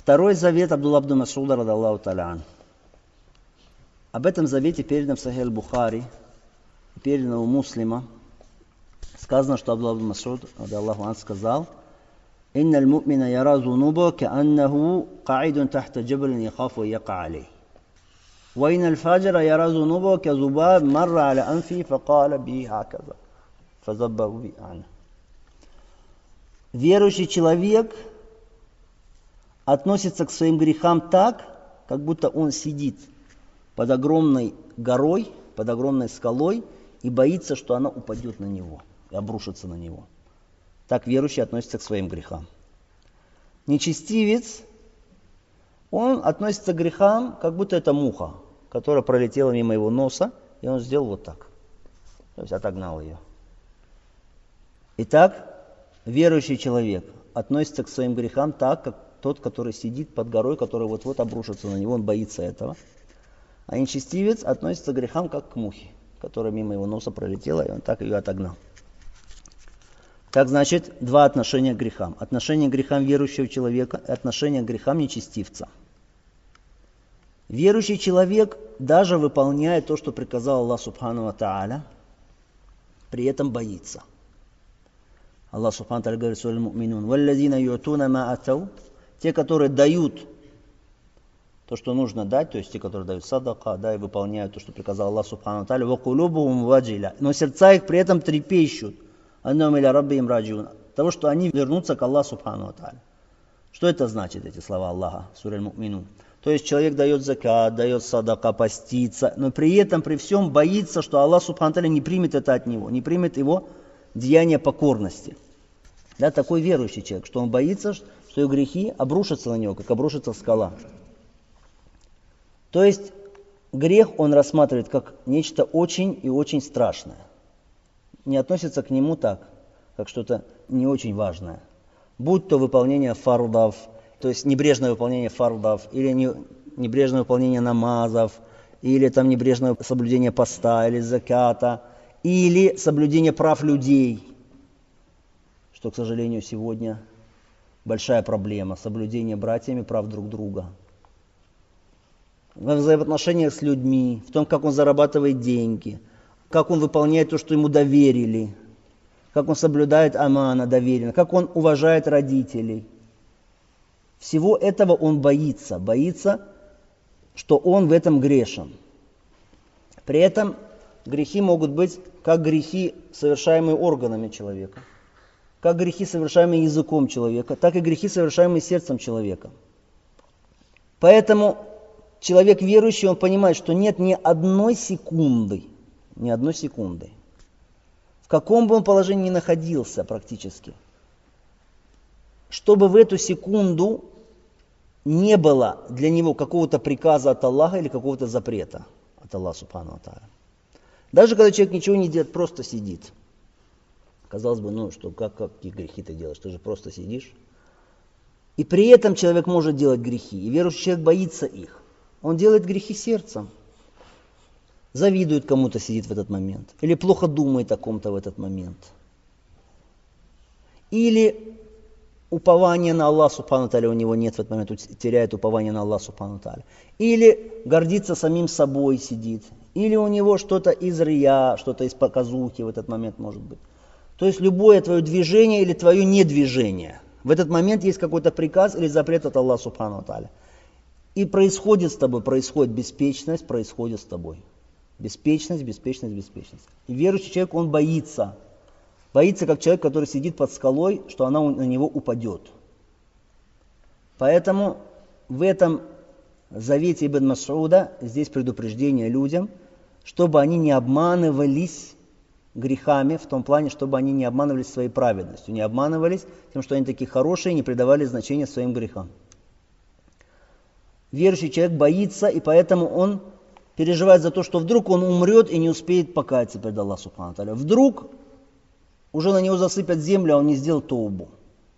Второй завет Абдулла Абду Масуда, радаллаху талян. Об этом завете передано в Сахель Бухари, передано у муслима. Сказано, что Абдулла Абду Масуд, радаллаху ан, сказал, إن المؤمن يرى ذنوبه كأنه قاعد تحت جبل يخاف يقع عليه وإن الفاجر يرى ذنوبه كذباب مر على أنفه فقال به هكذا فذبه به عنه Верующий человек относится к своим грехам так, как будто он сидит под огромной горой, под огромной скалой и боится, что она упадет на него и обрушится на него. Так верующий относится к своим грехам. Нечестивец, он относится к грехам, как будто это муха, которая пролетела мимо его носа, и он сделал вот так. То есть отогнал ее. Итак, верующий человек относится к своим грехам так, как тот, который сидит под горой, который вот-вот обрушится на него, он боится этого. А нечестивец относится к грехам как к мухе, которая мимо его носа пролетела, и он так ее отогнал. Так значит, два отношения к грехам. Отношение к грехам верующего человека и отношение к грехам нечестивца. Верующий человек даже выполняет то, что приказал Аллах Субхану Тааля, при этом боится. Аллах Субхану Тааля говорит, «Суаль муминун, валлазина юатуна ма атау» Те, которые дают то, что нужно дать, то есть те, которые дают садака, да, и выполняют то, что приказал Аллах Субхану Тааля, вакулубухум ваджиля. Но сердца их при этом трепещут. Аннам иля рабби им. Того, что они вернутся к Аллаху Субхану Тааля. Что это значит, эти слова Аллаха, сураль мумину? То есть человек дает закат, дает садака, постится, но при этом, при всем боится, что Аллах Субхану Тааля не примет это от него, не примет его деяние покорности. Да, такой верующий человек, что он боится, что его грехи обрушатся на него, как обрушится скала. То есть грех он рассматривает как нечто очень и очень страшное. Не относится к нему так, как что-то не очень важное. Будь то выполнение фардов, то есть небрежное выполнение фардов, или не, небрежное выполнение намазов, или там небрежное соблюдение поста, или заката, или соблюдение прав людей, что, к сожалению, сегодня большая проблема соблюдение братьями прав друг друга. В взаимоотношениях с людьми, в том, как он зарабатывает деньги, как он выполняет то, что ему доверили, как он соблюдает амана доверенно, как он уважает родителей. Всего этого он боится, боится, что он в этом грешен. При этом грехи могут быть как грехи, совершаемые органами человека – как грехи, совершаемые языком человека, так и грехи, совершаемые сердцем человека. Поэтому человек верующий, он понимает, что нет ни одной секунды, ни одной секунды, в каком бы он положении ни находился практически, чтобы в эту секунду не было для него какого-то приказа от Аллаха или какого-то запрета от Аллаха Субхану Атара. Даже когда человек ничего не делает, просто сидит – Казалось бы, ну что, как, какие грехи ты делаешь? Ты же просто сидишь. И при этом человек может делать грехи. И верующий человек боится их. Он делает грехи сердцем. Завидует кому-то, сидит в этот момент. Или плохо думает о ком-то в этот момент. Или упования на Аллах Субхану Таля у него нет в этот момент, теряет упование на Аллах Субхану Таля. Или гордится самим собой сидит. Или у него что-то из рия, что-то из показухи в этот момент может быть. То есть любое твое движение или твое недвижение. В этот момент есть какой-то приказ или запрет от Аллаха Субхану Таля. И происходит с тобой, происходит беспечность, происходит с тобой. Беспечность, беспечность, беспечность. И верующий человек, он боится. Боится, как человек, который сидит под скалой, что она на него упадет. Поэтому в этом завете Ибн Масуда здесь предупреждение людям, чтобы они не обманывались грехами в том плане, чтобы они не обманывались своей праведностью, не обманывались тем, что они такие хорошие, не придавали значения своим грехам. Верующий человек боится, и поэтому он переживает за то, что вдруг он умрет и не успеет покаяться перед Аллахом Вдруг уже на него засыпят землю, а он не сделал тоубу,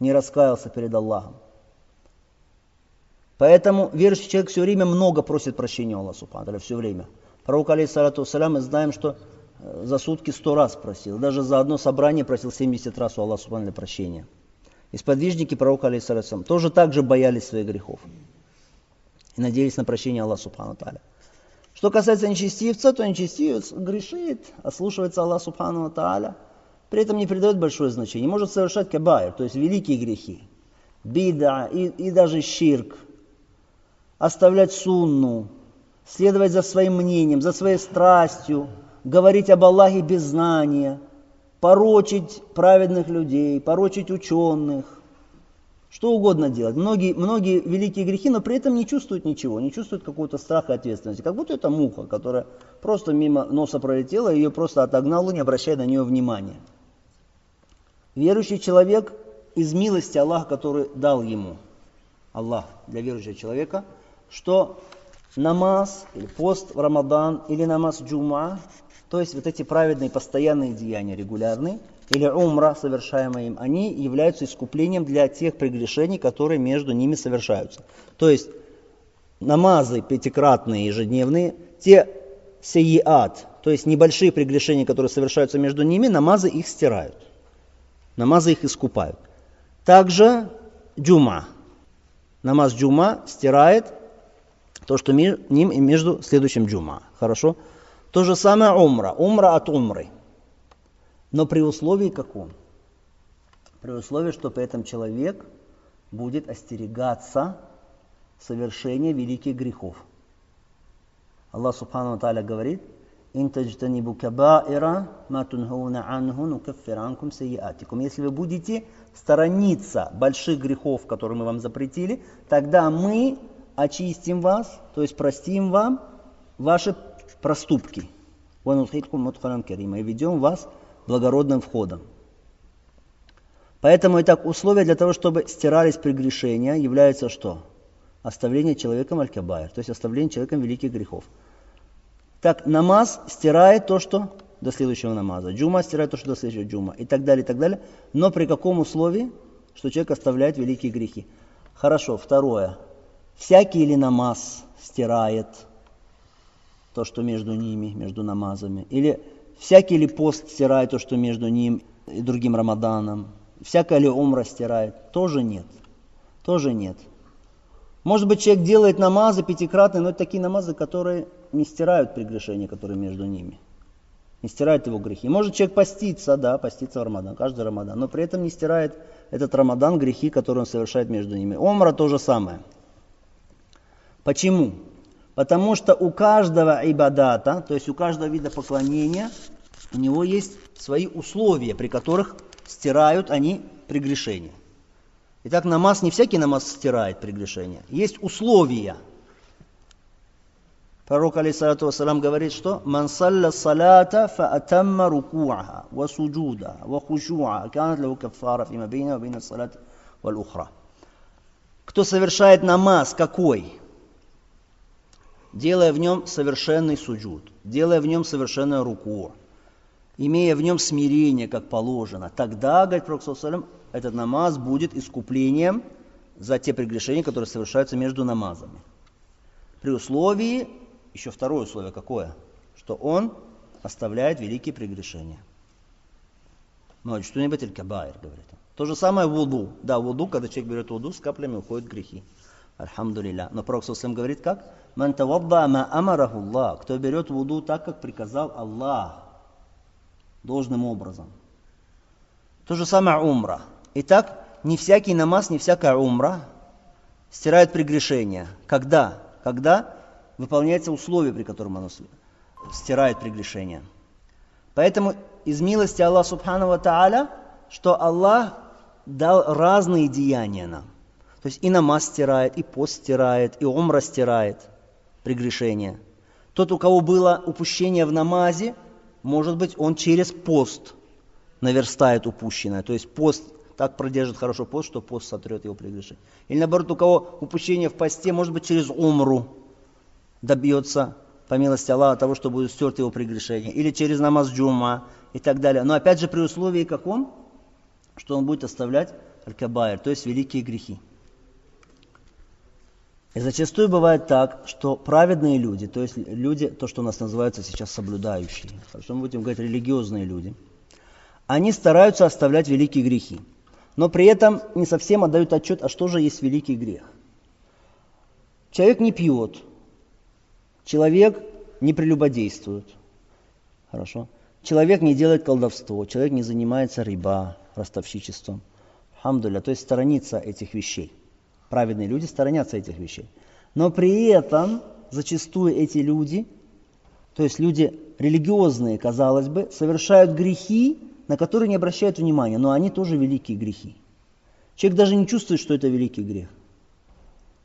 не раскаялся перед Аллахом. Поэтому верующий человек все время много просит прощения у Аллаха Субхану все время. Пророк, алейхиссалату мы знаем, что за сутки сто раз просил. Даже за одно собрание просил 70 раз у Аллаха Субхану прощения. и сподвижники пророка, алейхиссалам, тоже так же боялись своих грехов и надеялись на прощение Аллаха Субхану Таля. Что касается нечестивца, то нечестивец грешит, ослушивается Аллаха Субхану Тааля, при этом не придает большое значение, может совершать кабайр, то есть великие грехи, бида и, и даже щирк, оставлять сунну, следовать за своим мнением, за своей страстью, говорить об Аллахе без знания, порочить праведных людей, порочить ученых, что угодно делать. Многие, многие великие грехи, но при этом не чувствуют ничего, не чувствуют какого-то страха и ответственности. Как будто это муха, которая просто мимо носа пролетела, ее просто отогнал, не обращая на нее внимания. Верующий человек из милости Аллаха, который дал ему, Аллах для верующего человека, что намаз или пост в Рамадан или намаз джума, то есть вот эти праведные постоянные деяния регулярные – или умра, совершаемая им, они являются искуплением для тех прегрешений, которые между ними совершаются. То есть намазы пятикратные, ежедневные, те сеиат, то есть небольшие прегрешения, которые совершаются между ними, намазы их стирают. Намазы их искупают. Также джума. Намаз джума стирает то, что ним и между следующим джума. Хорошо? То же самое умра. Умра от умры. Но при условии каком? При условии, что при этом человек будет остерегаться совершения великих грехов. Аллах Субхану Тааля говорит, «Ин таджтанибу кабаира ма тунхауна анху нукаффир анкум сайятикум». Если вы будете сторониться больших грехов, которые мы вам запретили, тогда мы очистим вас, то есть простим вам ваши проступки. И ведем вас благородным входом. Поэтому, итак, условия для того, чтобы стирались прегрешения, является что? Оставление человеком аль-кабайр, то есть оставление человеком великих грехов. Так, намаз стирает то, что до следующего намаза. Джума стирает то, что до следующего джума. И так далее, и так далее. Но при каком условии? Что человек оставляет великие грехи. Хорошо, второе. Всякий ли намаз стирает то, что между ними, между намазами? Или Всякий ли пост стирает то, что между ним и другим Рамаданом? Всякая ли умра стирает? Тоже нет. Тоже нет. Может быть, человек делает намазы пятикратные, но это такие намазы, которые не стирают прегрешения, которые между ними. Не стирают его грехи. Может человек поститься, да, поститься в Рамадан, каждый Рамадан, но при этом не стирает этот Рамадан грехи, которые он совершает между ними. Омра то же самое. Почему? Потому что у каждого ибадата, то есть у каждого вида поклонения, у него есть свои условия, при которых стирают они прегрешения. Итак, намаз не всякий намаз стирает прегрешения. Есть условия. Пророк, алейсалату вассалам, говорит, что «Ман салля салата фаатамма рукуаха, ва суджуда, ва хушуа, канат лаху кафара фима бейна ва бейна салат вал ухра». Кто совершает намаз какой? Делая в нем совершенный суджуд, делая в нем совершенное руку, имея в нем смирение, как положено, тогда, говорит Пророк этот намаз будет искуплением за те прегрешения, которые совершаются между намазами. При условии, еще второе условие какое? Что он оставляет великие прегрешения. Ну, что-нибудь аль-кабайр, говорит он. То же самое вуду. Да, вуду, когда человек берет вуду, с каплями уходят грехи. Альхамдулилля. Но Пророк говорит как? Ман ма амараху Аллах. Кто берет вуду так, как приказал Аллах. Должным образом. То же самое умра. Итак, не всякий намаз, не всякая умра стирает прегрешения. Когда? Когда выполняется условие, при котором оно стирает прегрешения. Поэтому из милости Аллаха Субхану Тааля, что Аллах дал разные деяния нам. То есть и намаз стирает, и пост стирает, и умра стирает прегрешение. Тот, у кого было упущение в намазе, может быть, он через пост наверстает упущенное. То есть пост так продержит хорошо пост, что пост сотрет его прегрешение. Или наоборот, у кого упущение в посте, может быть, через умру добьется, по милости Аллаха, того, что будет стерт его прегрешение. Или через намаз джума и так далее. Но опять же при условии каком? Что он будет оставлять аль-кабайр, то есть великие грехи. И зачастую бывает так, что праведные люди, то есть люди, то, что у нас называется сейчас соблюдающие, что мы будем говорить религиозные люди, они стараются оставлять великие грехи. но при этом не совсем отдают отчет, а что же есть великий грех. Человек не пьет, человек не прелюбодействует, хорошо. Человек не делает колдовство, человек не занимается рыба, ростовщичеством. Хамдуля, то есть сторонится этих вещей. Праведные люди сторонятся этих вещей. Но при этом зачастую эти люди, то есть люди религиозные, казалось бы, совершают грехи, на которые не обращают внимания, но они тоже великие грехи. Человек даже не чувствует, что это великий грех.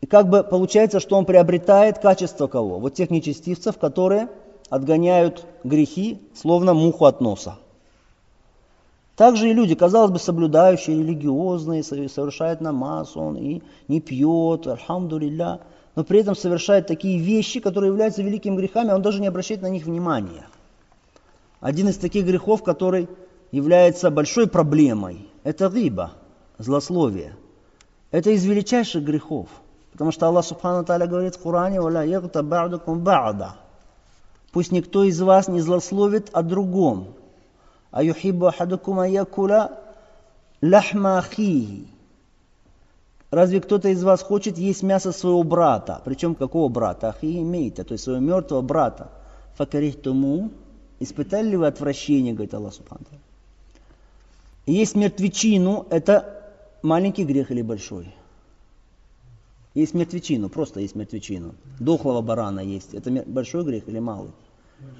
И как бы получается, что он приобретает качество кого? Вот тех нечестивцев, которые отгоняют грехи, словно муху от носа. Также и люди, казалось бы, соблюдающие, религиозные, совершают намаз, он и не пьет, альхамдулилля, но при этом совершает такие вещи, которые являются великими грехами, а он даже не обращает на них внимания. Один из таких грехов, который является большой проблемой, это риба, злословие. Это из величайших грехов. Потому что Аллах Субхану Таля говорит в Коране, «Валя ягта ба'дакум ба'да». Пусть никто из вас не злословит о другом. А юхибу ахадукум аякула ляхма ахихи. Разве кто-то из вас хочет есть мясо своего брата? Причем какого брата? Ахи имеете, то есть своего мертвого брата. Факарихтуму. Испытали ли вы отвращение, говорит Аллах Субхану Есть мертвечину, это маленький грех или большой? Есть мертвечину, просто есть мертвечину. Дохлого барана есть. Это большой грех или малый?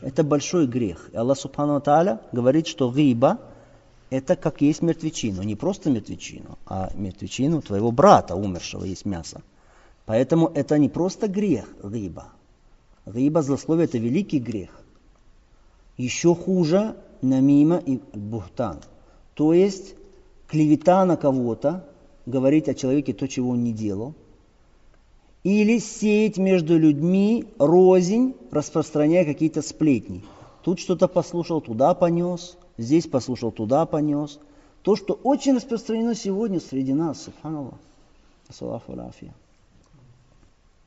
Это большой грех. И Аллах Субхану Тааля говорит, что гиба это как есть мертвечину. Не просто мертвечину, а мертвечину твоего брата умершего есть мясо. Поэтому это не просто грех гиба. Гиба, злословие, это великий грех. Еще хуже намима и бухтан. То есть клевета на кого-то, говорить о человеке то, чего он не делал, или сеять между людьми рознь, распространяя какие-то сплетни. Тут что-то послушал, туда понес, здесь послушал, туда понес. То, что очень распространено сегодня среди нас, субханаллах. Салафу рафия.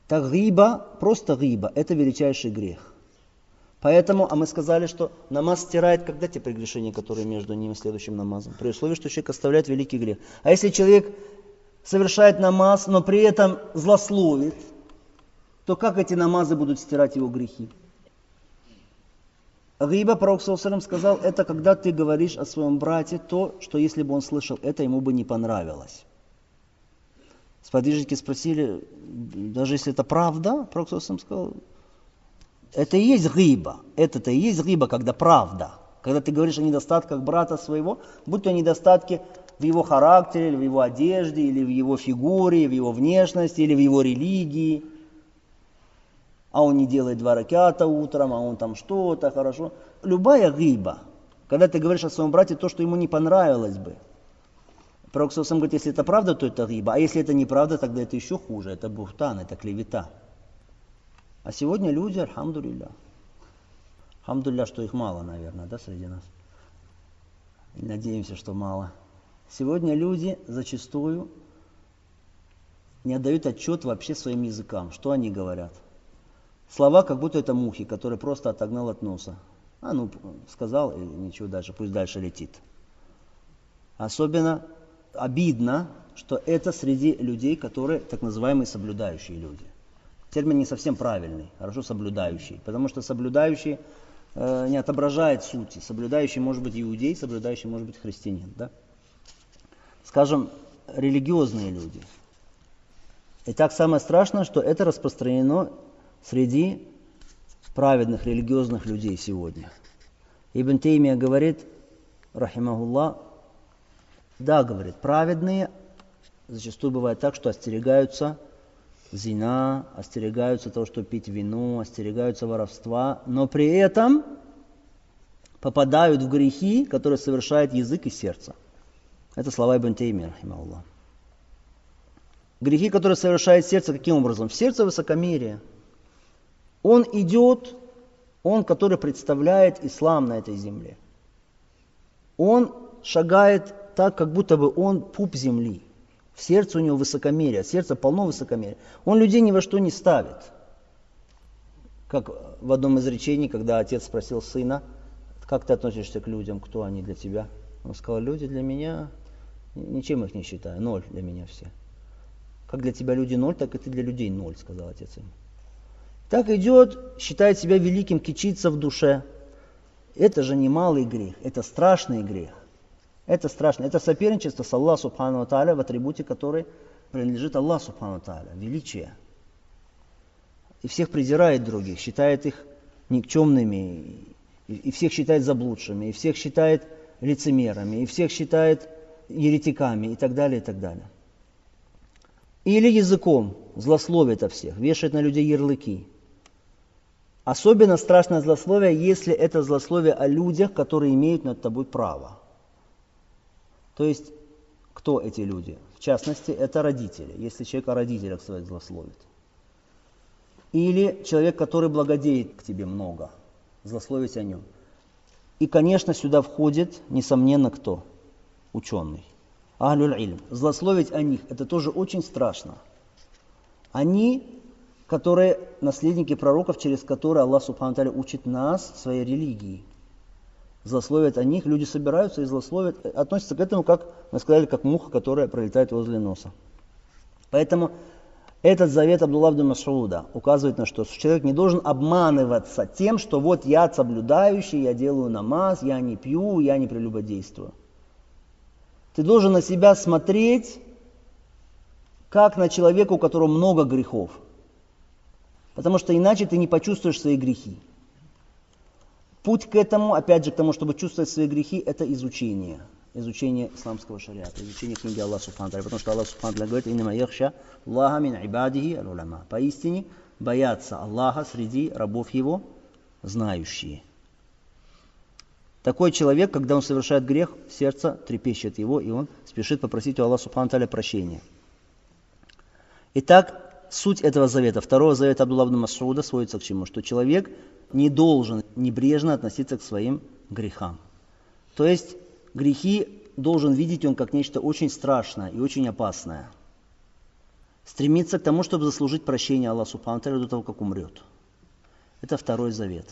Так гиба, просто гиба, это величайший грех. Поэтому, а мы сказали, что намаз стирает когда те прегрешения, которые между ним и следующим намазом? При условии, что человек оставляет великий грех. А если человек совершает намаз, но при этом злословит, то как эти намазы будут стирать его грехи? Гиба, пророк Саусалям сказал, это когда ты говоришь о своем брате то, что если бы он слышал это, ему бы не понравилось. Сподвижники спросили, даже если это правда, пророк Саусалям сказал, это и есть гиба, это-то и есть гиба, когда правда. Когда ты говоришь о недостатках брата своего, будь то недостатки в его характере, или в его одежде, или в его фигуре, в его внешности, или в его религии. А он не делает два ракета утром, а он там что-то, хорошо. Любая гиба, когда ты говоришь о своем брате то, что ему не понравилось бы. Пророк сам говорит, если это правда, то это гиба, а если это неправда, тогда это еще хуже, это бухтан, это клевета. А сегодня люди, альхамдулилля. Альхамдулилля, что их мало, наверное, да, среди нас. Надеемся, что мало. Сегодня люди зачастую не отдают отчет вообще своим языкам. Что они говорят? Слова, как будто это мухи, которые просто отогнал от носа. А ну, сказал, и ничего дальше, пусть дальше летит. Особенно обидно, что это среди людей, которые так называемые соблюдающие люди. Термин не совсем правильный, хорошо соблюдающий, потому что соблюдающий э, не отображает сути. Соблюдающий может быть иудей, соблюдающий может быть христианин. Да? Скажем, религиозные люди. И так самое страшное, что это распространено среди праведных религиозных людей сегодня. Ибн Теймия говорит, рахимахуллах, да, говорит, праведные зачастую бывает так, что остерегаются зина, остерегаются того, что пить вино, остерегаются воровства, но при этом попадают в грехи, которые совершает язык и сердце – это слова Ибн Теймир, Аллах. Грехи, которые совершает сердце, каким образом? В сердце высокомерие. Он идет, он, который представляет ислам на этой земле. Он шагает так, как будто бы он пуп земли. В сердце у него высокомерие, сердце полно высокомерия. Он людей ни во что не ставит. Как в одном из речений, когда отец спросил сына, как ты относишься к людям, кто они для тебя? Он сказал, люди для меня Ничем их не считаю, ноль для меня все. Как для тебя люди ноль, так и ты для людей ноль, сказал отец ему. Так идет, считает себя великим, кичится в душе. Это же не малый грех, это страшный грех. Это страшно. Это соперничество с Аллахом Субхану Тааля в атрибуте, который принадлежит Аллаху Субхану Тааля. Величие. И всех презирает других, считает их никчемными, и всех считает заблудшими, и всех считает лицемерами, и всех считает еретиками и так далее, и так далее. Или языком злословит о всех, вешает на людей ярлыки. Особенно страшное злословие, если это злословие о людях, которые имеют над тобой право. То есть, кто эти люди? В частности, это родители, если человек о родителях своих злословит. Или человек, который благодеет к тебе много, злословить о нем. И, конечно, сюда входит, несомненно, кто? Ученый. Ахлюль ильм. Злословить о них, это тоже очень страшно. Они, которые наследники пророков, через которые Аллах Субхану учит нас своей религии – злословят о них, люди собираются и злословят, относятся к этому, как мы сказали, как муха, которая пролетает возле носа. Поэтому этот завет Абдулла ибн Масуда указывает на что? Человек не должен обманываться тем, что вот я соблюдающий, я делаю намаз, я не пью, я не прелюбодействую. Ты должен на себя смотреть, как на человека, у которого много грехов. Потому что иначе ты не почувствуешь свои грехи. Путь к этому, опять же, к тому, чтобы чувствовать свои грехи, это изучение. Изучение исламского шариата, изучение книги Аллаха Субхану Потому что Аллах Субхану говорит, «Иннама яхша Аллаха мин ибадихи аль Поистине боятся Аллаха среди рабов Его, знающие. Такой человек, когда он совершает грех, сердце трепещет его, и он спешит попросить у Аллаха Субхану прощения. Итак, суть этого завета, второго завета Абдулла Масуда сводится к чему? Что человек не должен небрежно относиться к своим грехам. То есть грехи должен видеть он как нечто очень страшное и очень опасное. Стремиться к тому, чтобы заслужить прощение Аллаха Субхану до того, как умрет. Это второй завет.